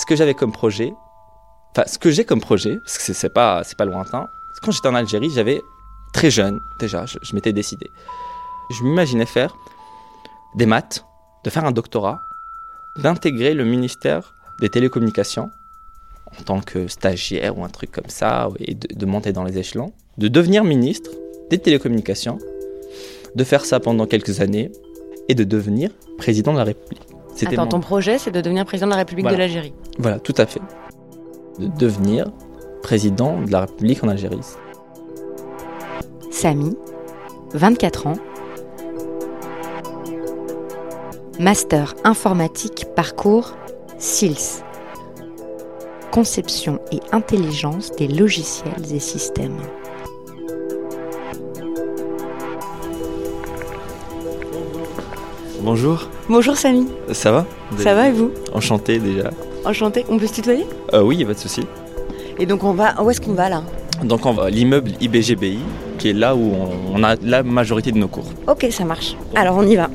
ce que j'avais comme projet, enfin ce que j'ai comme projet, parce que c'est pas, c'est pas lointain, quand j'étais en Algérie, j'avais très jeune déjà, je, m'étais décidé. Je m'imaginais faire des maths, de faire un doctorat, d'intégrer le ministère des télécommunications en tant que stagiaire ou un truc comme ça, et de monter dans les échelons, de devenir ministre des télécommunications, de faire ça pendant quelques années et de devenir président de la République. C'était Attends, mon- ton projet, c'est de devenir président de la République Voilà. de l'Algérie. Voilà, tout à fait. De devenir président de la République en Algérie. Samy, 24 ans. Master informatique parcours SILS. Conception et intelligence des logiciels et systèmes. Bonjour, Bonjour Samy, ça va ça va et vous Enchanté déjà. Enchanté, on peut se tutoyer Euh, oui, il n'y a pas de souci. Et donc on va, où est-ce qu'on va là Donc on va à l'immeuble IBGBI, qui est là où on, a la majorité de nos cours. Ok, ça marche. Alors on y va.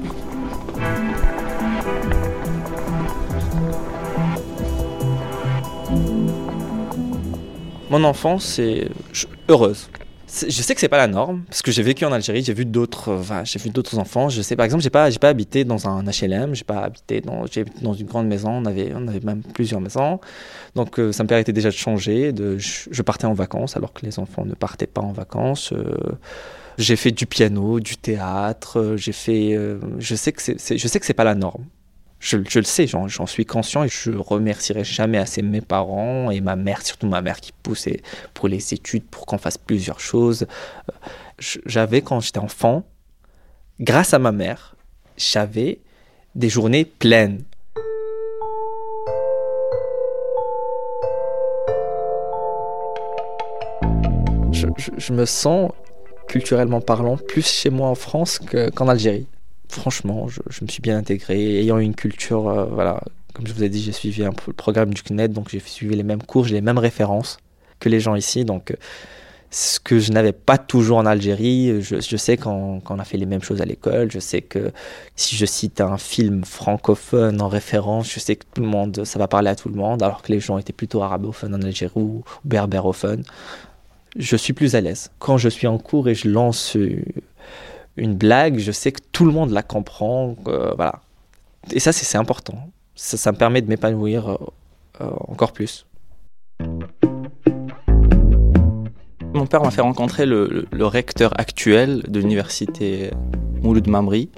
Mon enfance, c'est je- heureuse. Je sais que c'est pas la norme parce que j'ai vécu en Algérie, j'ai vu d'autres, euh, enfin, j'ai vu d'autres enfants. Je sais, par exemple, j'ai pas, j'ai pas habité dans un HLM, j'ai pas habité dans, j'ai dans une grande maison. On avait, on avait même plusieurs maisons. Donc euh, ça me permettait déjà de changer. De, je, partais en vacances alors que les enfants ne partaient pas en vacances. Euh, j'ai fait du piano, du théâtre. euh, J'ai fait, je sais que c'est- je sais que c'est pas la norme. Je, le sais, j'en, suis conscient et je remercierai jamais assez mes parents et ma mère, surtout ma mère qui poussait pour les études, pour qu'on fasse plusieurs choses. Euh, J'avais, quand j'étais enfant, grâce à ma mère, j'avais des journées pleines. Je, me sens, culturellement parlant, plus chez moi en France que- qu'en Algérie. Franchement, je, me suis bien intégré, ayant une culture, euh, voilà, comme je vous ai dit, j'ai suivi un le programme du CNED, donc j'ai suivi les mêmes cours, j'ai les mêmes références que les gens ici. Donc, euh, ce que je n'avais pas toujours en Algérie, je, sais qu'on qu'on a fait les mêmes choses à l'école. Je sais que si je cite un film francophone en référence, je sais que tout le monde, ça va parler à tout le monde, alors que les gens étaient plutôt arabophones en Algérie ou berbérophones. Je suis plus à l'aise. Quand je suis en cours et je lance euh, une blague, je sais que tout le monde la comprend. euh, voilà. Et ça, c'est important. Ça, me permet de m'épanouir euh, euh, encore plus. Mon père m'a fait rencontrer le, recteur actuel de l'université Mouloud Mamri.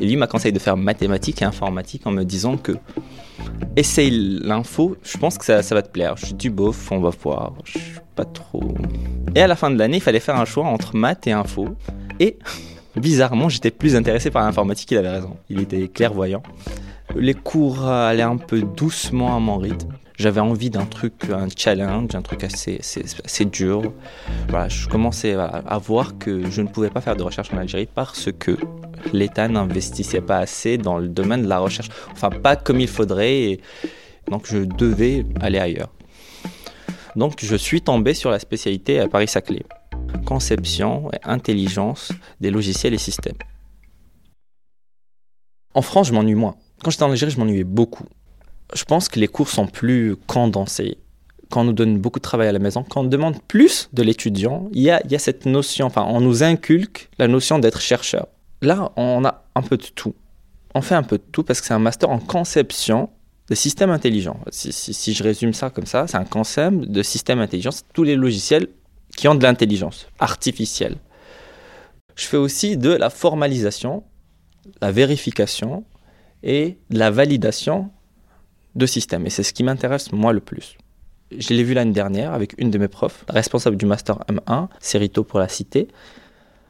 Et lui m'a conseillé de faire mathématiques et informatique en me disant que essaye l'info, je pense que ça, va te plaire. Je dis bof, on va voir. Je suis pas trop. Et à la fin de l'année, il fallait faire un choix entre maths et info. Et bizarrement, j'étais plus intéressé par l'informatique, il avait raison. Il était clairvoyant. Les cours allaient un peu doucement à mon rythme. J'avais envie d'un truc, un challenge, un truc assez, dur. Voilà, je commençais à, voir que je ne pouvais pas faire de recherche en Algérie parce que l'État n'investissait pas assez dans le domaine de la recherche. Enfin, pas comme il faudrait. Donc, je devais aller ailleurs. Donc, je suis tombé sur la spécialité à Paris-Saclay. Conception et intelligence des logiciels et systèmes. En France, je m'ennuie moins. Quand j'étais en Algérie, je m'ennuyais beaucoup. Je pense que les cours sont plus condensés. Quand on nous donne beaucoup de travail à la maison, quand on demande plus de l'étudiant, il y a, y a cette notion, enfin, on nous inculque la notion d'être chercheur. Là, on a un peu de tout. On fait un peu de tout parce que c'est un master en conception de systèmes intelligents. Si, je résume ça comme ça, c'est un concept de système intelligent. Tous les logiciels qui ont de l'intelligence artificielle. Je fais aussi de la formalisation, la vérification et la validation de systèmes. Et c'est ce qui m'intéresse moi le plus. Je l'ai vu l'année dernière avec une de mes profs, responsable du master M1, Cerito pour la cité,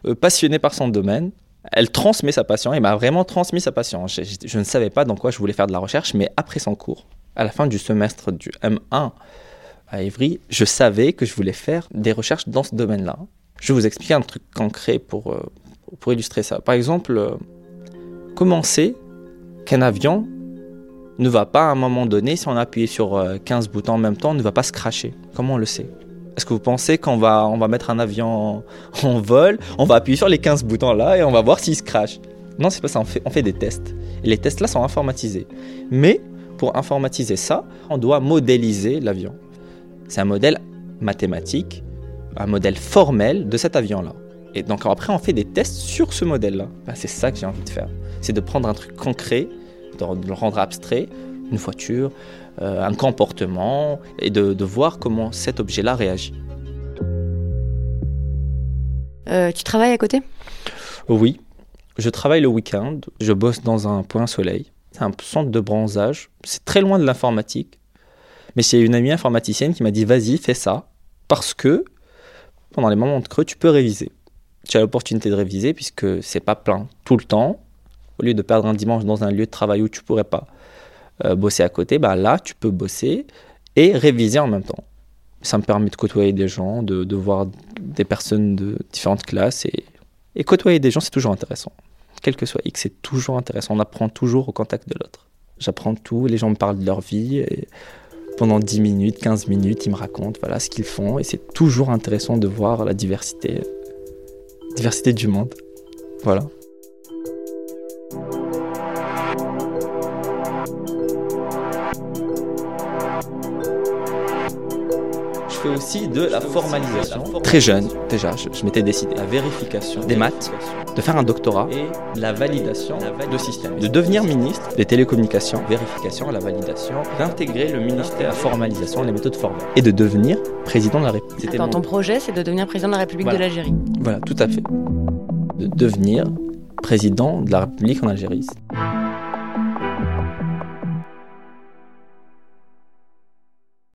euh, passionnée par son domaine. Elle transmet sa passion, elle m'a vraiment transmis sa passion. Je ne savais pas dans quoi je voulais faire de la recherche, mais après son cours, à la fin du semestre du M1 à Évry, je savais que je voulais faire des recherches dans ce domaine-là. Je vais vous expliquer un truc concret pour, euh, pour illustrer ça. Par exemple, euh, comment sait qu'un avion ne va pas à un moment donné, si on appuie sur euh, 15 boutons en même temps, ne va pas se cracher Comment on le sait? Est-ce que vous pensez qu'on va, on va mettre un avion en, en vol, on va appuyer sur les 15 boutons là et on va voir s'il se crache? Non, c'est pas ça, on fait, on fait des tests. Et les tests là sont informatisés. Mais pour informatiser ça, on doit modéliser l'avion. C'est un modèle mathématique, un modèle formel de cet avion-là. Et donc après, on fait des tests sur ce modèle-là. Ben, c'est ça que j'ai envie de faire. C'est de prendre un truc concret, de le rendre abstrait, une voiture, euh, un comportement, et de, de voir comment cet objet-là réagit. Euh, tu travailles à côté? Oui, je travaille le week-end, je bosse dans un point soleil. C'est un centre de bronzage. C'est très loin de l'informatique. Mais c'est une amie informaticienne qui m'a dit vas-y, fais ça. Parce que pendant les moments de creux, tu peux réviser. Tu as l'opportunité de réviser puisque c'est pas plein tout le temps. Au lieu de perdre un dimanche dans un lieu de travail où tu pourrais pas euh, bosser à côté, bah là, tu peux bosser et réviser en même temps. Ça me permet de côtoyer des gens, de, voir des personnes de différentes classes et, côtoyer des gens, c'est toujours intéressant. Quel que soit X, c'est toujours intéressant. On apprend toujours au contact de l'autre. J'apprends tout, les gens me parlent de leur vie pendant 10 minutes, 15 minutes, ils me racontent voilà ce qu'ils font et c'est toujours intéressant de voir la diversité diversité du monde. Voilà. Fais aussi de la formalisation. Très jeune, déjà, je, je m'étais décidé. La vérification des maths, de faire un doctorat et la validation de système. De devenir ministre des télécommunications, vérification, la validation, d'intégrer le ministère à formalisation, les méthodes formelles. Et de devenir président de la République. C'était Attends, mon- ton projet, c'est de devenir président de la République Voilà. de l'Algérie. Voilà, tout à fait. De devenir président de la République en Algérie.